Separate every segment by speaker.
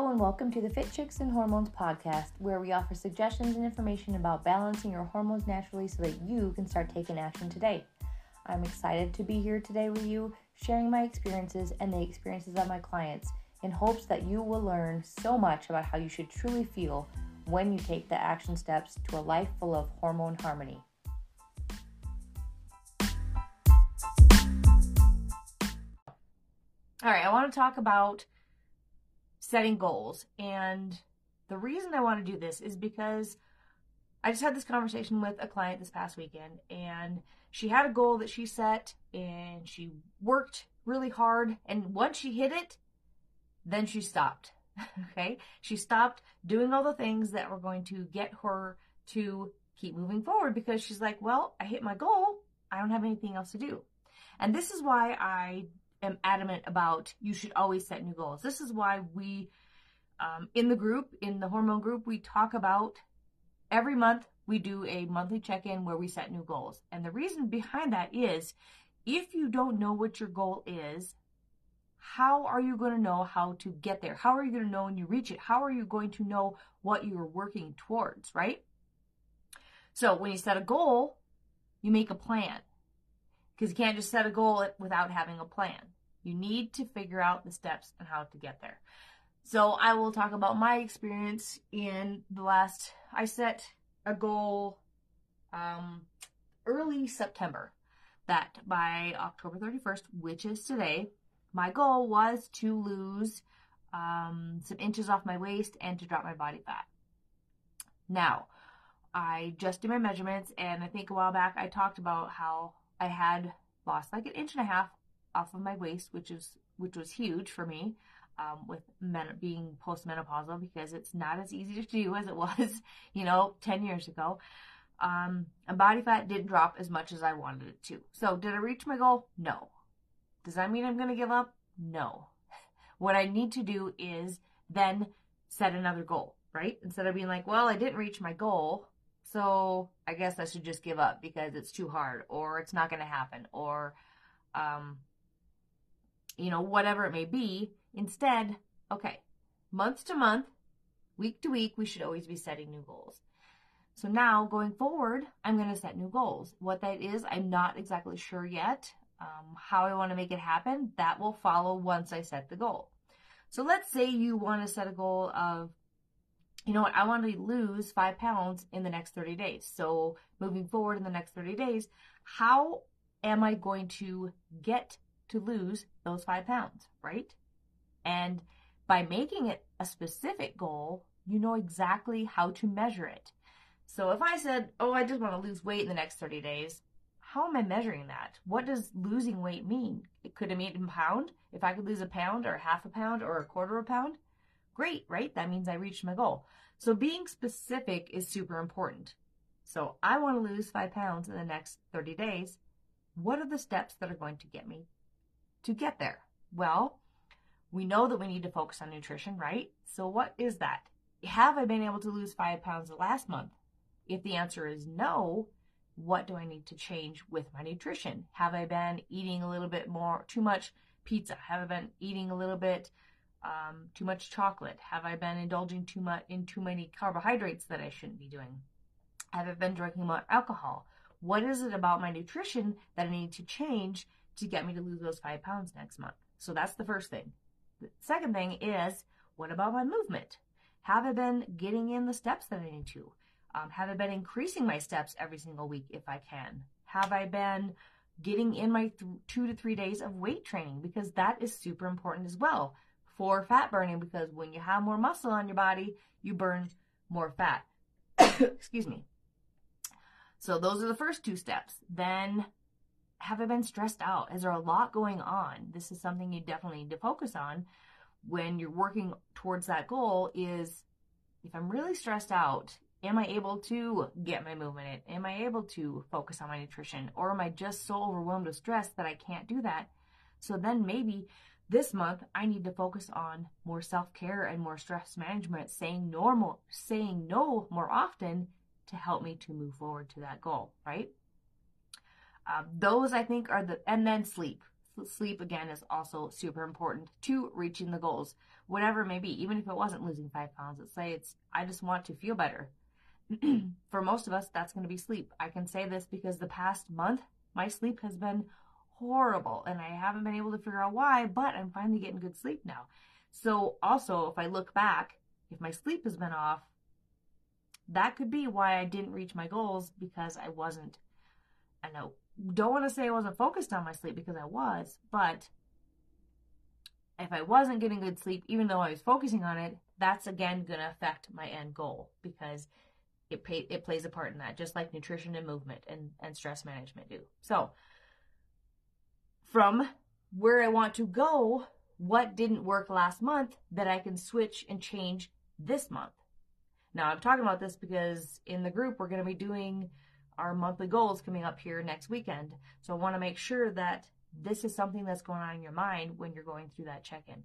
Speaker 1: Hello, and welcome to the Fit Chicks and Hormones podcast, where we offer suggestions and information about balancing your hormones naturally so that you can start taking action today. I'm excited to be here today with you, sharing my experiences and the experiences of my clients in hopes that you will learn so much about how you should truly feel when you take the action steps to a life full of hormone harmony. All right, I want to talk about setting goals. And the reason I want to do this is because I just had this conversation with a client this past weekend, and she had a goal that she set and she worked really hard. And once she hit it, then she stopped. okay? She stopped doing all the things that were going to get her to keep moving forward because she's like, well, I hit my goal. I don't have anything else to do. And this is why I am adamant about you should always set new goals. This is why we, um, in the group, in the hormone group, we talk about every month we do a monthly check in where we set new goals. And the reason behind that is if you don't know what your goal is, how are you going to know how to get there? How are you going to know when you reach it? How are you going to know what you're working towards, right? So when you set a goal, you make a plan because you can't just set a goal without having a plan. You need to figure out the steps and how to get there. So I will talk about my experience in the last, I set a goal um, early September that by October 31st, which is today, my goal was to lose um, some inches off my waist and to drop my body fat. Now, I just did my measurements, and I think a while back I talked about how I had lost like an inch and a half off of my waist, which is which was huge for me. Um, with men being postmenopausal because it's not as easy to do as it was, you know, 10 years ago. Um, and body fat didn't drop as much as I wanted it to. So did I reach my goal? No. Does that mean I'm going to give up? No. What I need to do is then set another goal, right? Instead of being like, well, I didn't reach my goal, so I guess I should just give up because it's too hard or it's not going to happen or, um, you know, whatever it may be. Instead, okay, month to month, week to week, we should always be setting new goals. So now going forward, I'm going to set new goals. What that is, I'm not exactly sure yet. Um, how I want to make it happen, that will follow once I set the goal. So let's say you want to set a goal of, you know what, I want to lose five pounds in the next 30 days. So moving forward in the next 30 days, how am I going to get to lose those five pounds, right? And by making it a specific goal, you know exactly how to measure it. So if I said, oh, I just want to lose weight in the next 30 days, how am I measuring that? What does losing weight mean? It could it mean in pound? If I could lose a pound or half a pound or a quarter of a pound, great, right? That means I reached my goal. So being specific is super important. So I want to lose five pounds in the next 30 days. What are the steps that are going to get me to get there? Well, we know that we need to focus on nutrition, right? So what is that? Have I been able to lose five pounds the last month? If the answer is no, what do I need to change with my nutrition? Have I been eating a little bit more, too much pizza? Have I been eating a little bit um, too much chocolate? Have I been indulging too much in too many carbohydrates that I shouldn't be doing? Have I been drinking more alcohol? What is it about my nutrition that I need to change to get me to lose those five pounds next month? So that's the first thing. The second thing is, what about my movement? Have I been getting in the steps that I need to? Um, have I been increasing my steps every single week if I can? Have I been getting in my th- two to three days of weight training? Because that is super important as well for fat burning. Because when you have more muscle on your body, you burn more fat. Excuse me. So those are the first two steps. Then have I been stressed out? Is there a lot going on? This is something you definitely need to focus on when you're working towards that goal is if I'm really stressed out, am I able to get my movement in? Am I able to focus on my nutrition? Or am I just so overwhelmed with stress that I can't do that? So then maybe this month I need to focus on more self-care and more stress management, saying normal, saying no more often to help me to move forward to that goal, right? Uh, those I think are the, and then sleep. sleep again is also super important to reaching the goals, whatever it may be. Even if it wasn't losing five pounds, let's say it's I just want to feel better. For most of us, that's going to be sleep. I can say this because the past month, my sleep has been horrible and I haven't been able to figure out why, but I'm finally getting good sleep now. So, also, if I look back, if my sleep has been off, that could be why I didn't reach my goals because I wasn't, I know, don't want to say I wasn't focused on my sleep because I was, but if I wasn't getting good sleep, even though I was focusing on it, that's again going to affect my end goal because it pay, it plays a part in that, just like nutrition and movement and, and stress management do. So, from where I want to go, what didn't work last month that I can switch and change this month? Now, I'm talking about this because in the group, we're going to be doing our monthly goals coming up here next weekend. So I want to make sure that this is something that's going on in your mind when you're going through that check in.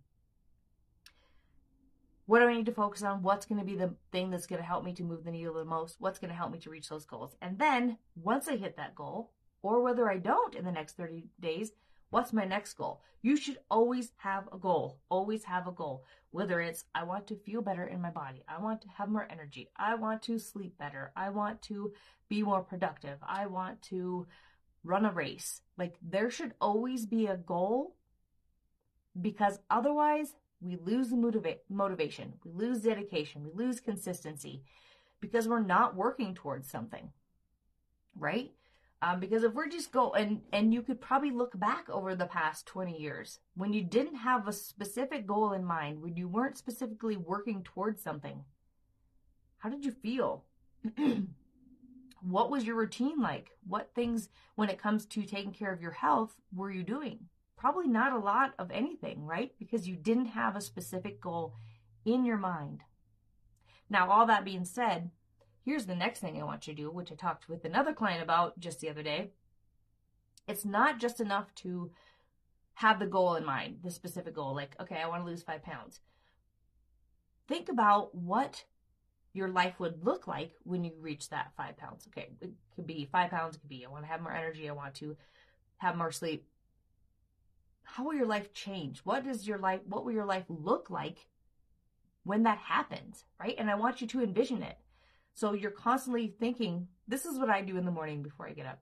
Speaker 1: What do I need to focus on? What's going to be the thing that's going to help me to move the needle the most? What's going to help me to reach those goals? And then once I hit that goal, or whether I don't in the next 30 days, What's my next goal? You should always have a goal. Always have a goal. Whether it's, I want to feel better in my body. I want to have more energy. I want to sleep better. I want to be more productive. I want to run a race. Like there should always be a goal because otherwise we lose motiva- motivation. We lose dedication. We lose consistency because we're not working towards something. Right? Um, because if we're just go and and you could probably look back over the past 20 years when you didn't have a specific goal in mind, when you weren't specifically working towards something. How did you feel? what was your routine like? What things when it comes to taking care of your health were you doing? Probably not a lot of anything, right? Because you didn't have a specific goal in your mind. Now, all that being said, Here's the next thing I want you to do, which I talked with another client about just the other day. It's not just enough to have the goal in mind, the specific goal, like, okay, I want to lose five pounds. Think about what your life would look like when you reach that five pounds. Okay, it could be five pounds, it could be I want to have more energy, I want to have more sleep. How will your life change? What does your life, what will your life look like when that happens, right? And I want you to envision it. So you're constantly thinking, this is what I do in the morning before I get up.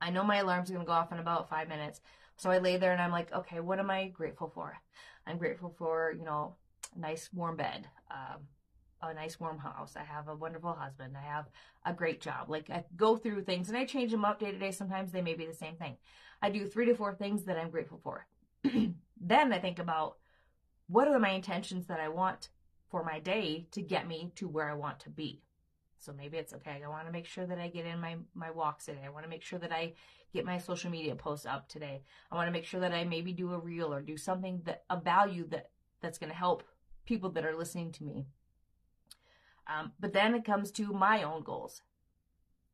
Speaker 1: I know my alarm's going to go off in about five minutes. So I lay there and I'm like, okay, what am I grateful for? I'm grateful for, you know, a nice warm bed, um, a nice warm house. I have a wonderful husband. I have a great job. Like I go through things and I change them up day to day. Sometimes they may be the same thing. I do three to four things that I'm grateful for. then I think about what are my intentions that I want for my day to get me to where I want to be. So maybe it's okay. I want to make sure that I get in my, my walks today. I want to make sure that I get my social media posts up today. I want to make sure that I maybe do a reel or do something that a value that that's going to help people that are listening to me. Um, but then it comes to my own goals.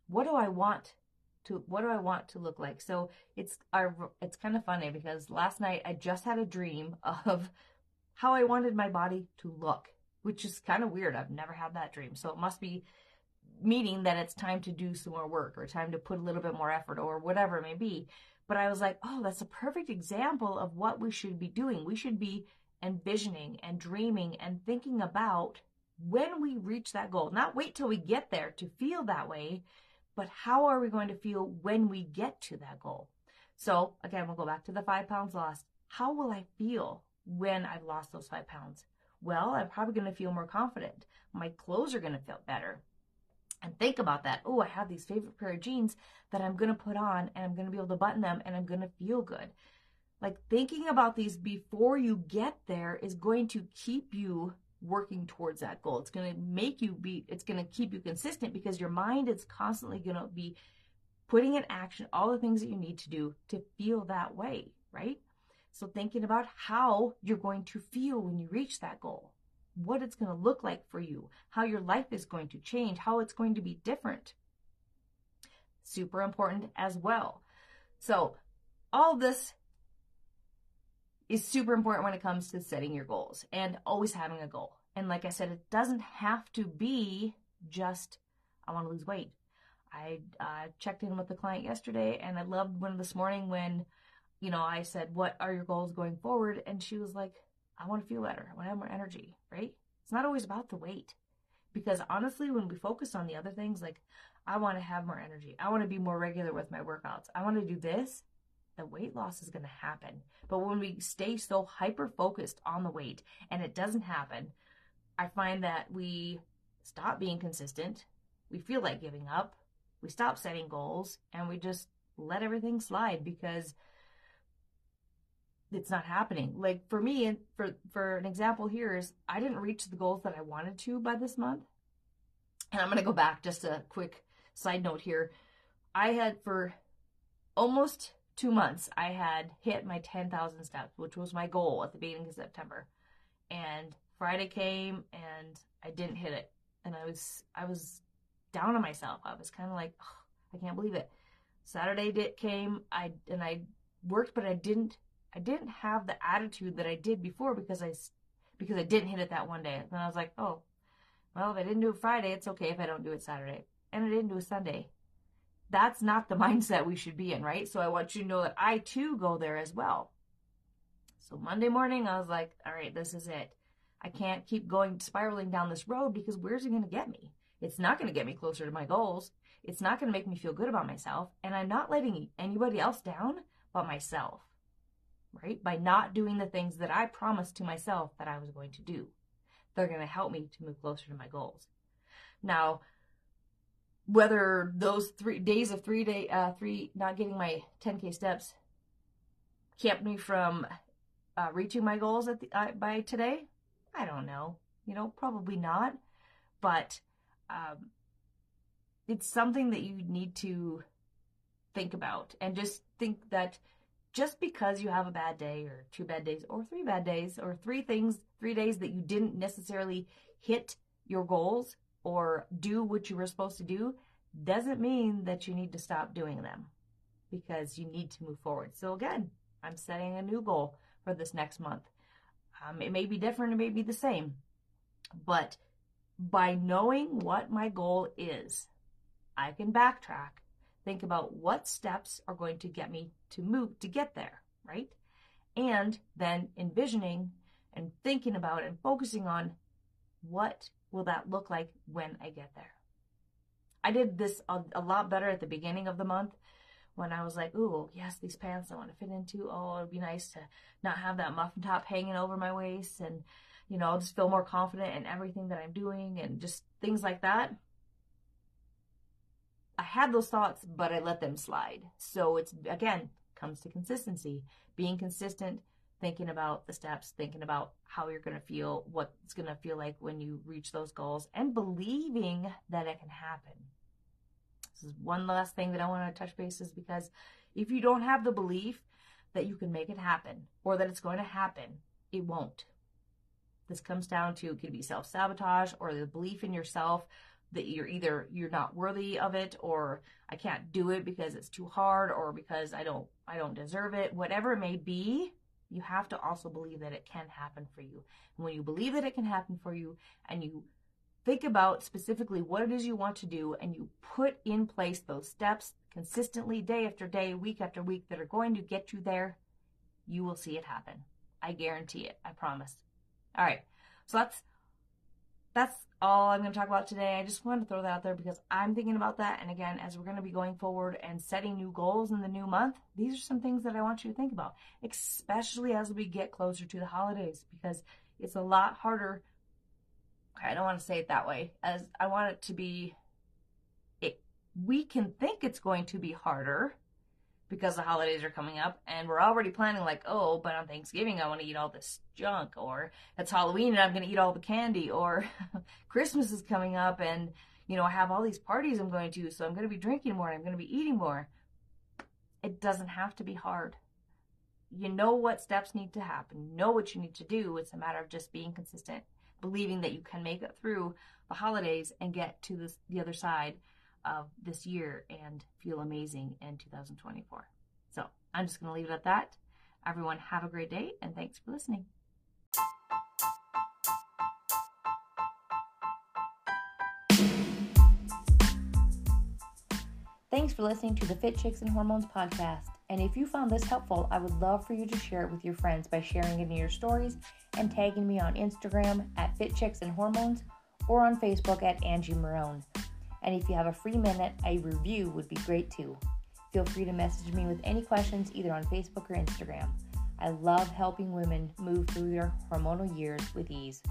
Speaker 1: What do I want to what do I want to look like? So it's our it's kind of funny because last night I just had a dream of how I wanted my body to look which is kind of weird. I've never had that dream. So it must be meaning that it's time to do some more work or time to put a little bit more effort or whatever it may be. But I was like, oh, that's a perfect example of what we should be doing. We should be envisioning and dreaming and thinking about when we reach that goal. Not wait till we get there to feel that way, but how are we going to feel when we get to that goal? So again, we'll go back to the five pounds lost. How will I feel when I've lost those five pounds? Well, I'm probably going to feel more confident. My clothes are going to feel better. And think about that. Oh, I have these favorite pair of jeans that I'm going to put on and I'm going to be able to button them and I'm going to feel good. Like thinking about these before you get there is going to keep you working towards that goal. It's going to make you be, it's going to keep you consistent because your mind is constantly going to be putting in action all the things that you need to do to feel that way, right? So thinking about how you're going to feel when you reach that goal, what it's going to look like for you, how your life is going to change, how it's going to be different. Super important as well. So all this is super important when it comes to setting your goals and always having a goal. And like I said, it doesn't have to be just, I want to lose weight. I uh, checked in with the client yesterday and I loved when this morning when you know, I said, What are your goals going forward? And she was like, I want to feel better. I want to have more energy, right? It's not always about the weight. Because honestly, when we focus on the other things, like I want to have more energy, I want to be more regular with my workouts, I want to do this, the weight loss is going to happen. But when we stay so hyper focused on the weight and it doesn't happen, I find that we stop being consistent. We feel like giving up. We stop setting goals and we just let everything slide because it's not happening. Like for me, for for an example here is I didn't reach the goals that I wanted to by this month. And I'm going to go back just a quick side note here. I had for almost 2 months I had hit my 10,000 steps, which was my goal at the beginning of September. And Friday came and I didn't hit it. And I was I was down on myself. I was kind of like, I can't believe it. Saturday did came, I and I worked, but I didn't I didn't have the attitude that I did before because I because I didn't hit it that one day. And I was like, oh, well, if I didn't do it Friday, it's okay if I don't do it Saturday. And I didn't do it Sunday. That's not the mindset we should be in, right? So I want you to know that I too go there as well. So Monday morning, I was like, all right, this is it. I can't keep going spiraling down this road because where's it going to get me? It's not going to get me closer to my goals. It's not going to make me feel good about myself. And I'm not letting anybody else down but myself right? By not doing the things that I promised to myself that I was going to do. They're going to help me to move closer to my goals. Now, whether those three days of three day, uh, three, not getting my 10K steps kept me from uh, reaching my goals at the, uh, by today, I don't know. You know, probably not. But um, it's something that you need to think about and just think that just because you have a bad day or two bad days or three bad days or three things, three days that you didn't necessarily hit your goals or do what you were supposed to do, doesn't mean that you need to stop doing them because you need to move forward. So again, I'm setting a new goal for this next month. Um, it may be different, it may be the same, but by knowing what my goal is, I can backtrack think about what steps are going to get me to move to get there, right? And then envisioning and thinking about and focusing on what will that look like when I get there. I did this a, a lot better at the beginning of the month when I was like, ooh, yes, these pants I want to fit into. Oh, it'd be nice to not have that muffin top hanging over my waist and, you know, I'll just feel more confident in everything that I'm doing and just things like that. I had those thoughts, but I let them slide. So it's again comes to consistency, being consistent, thinking about the steps, thinking about how you're going to feel, what it's going to feel like when you reach those goals, and believing that it can happen. This is one last thing that I want to touch base is because if you don't have the belief that you can make it happen or that it's going to happen, it won't. This comes down to it could be self sabotage or the belief in yourself that you're either you're not worthy of it or I can't do it because it's too hard or because I don't I don't deserve it. Whatever it may be you have to also believe that it can happen for you. And when you believe that it can happen for you and you think about specifically what it is you want to do and you put in place those steps consistently day after day week after week that are going to get you there you will see it happen. I guarantee it. I promise. All right. So that's that's all I'm going to talk about today. I just wanted to throw that out there because I'm thinking about that. And again, as we're going to be going forward and setting new goals in the new month, these are some things that I want you to think about, especially as we get closer to the holidays because it's a lot harder. I don't want to say it that way, as I want it to be. It, we can think it's going to be harder because the holidays are coming up and we're already planning like, oh, but on Thanksgiving I want to eat all this junk or it's Halloween and I'm going to eat all the candy or Christmas is coming up and you know, I have all these parties I'm going to, so I'm going to be drinking more and I'm going to be eating more. It doesn't have to be hard. You know what steps need to happen. Know what you need to do. It's a matter of just being consistent, believing that you can make it through the holidays and get to this, the other side of this year and feel amazing in 2024. So I'm just going to leave it at that. Everyone, have a great day and thanks for listening. Thanks for listening to the Fit Chicks and Hormones podcast. And if you found this helpful, I would love for you to share it with your friends by sharing it in your stories and tagging me on Instagram at Fit Chicks and Hormones or on Facebook at Angie Marone. And if you have a free minute, a review would be great too. Feel free to message me with any questions either on Facebook or Instagram. I love helping women move through their hormonal years with ease.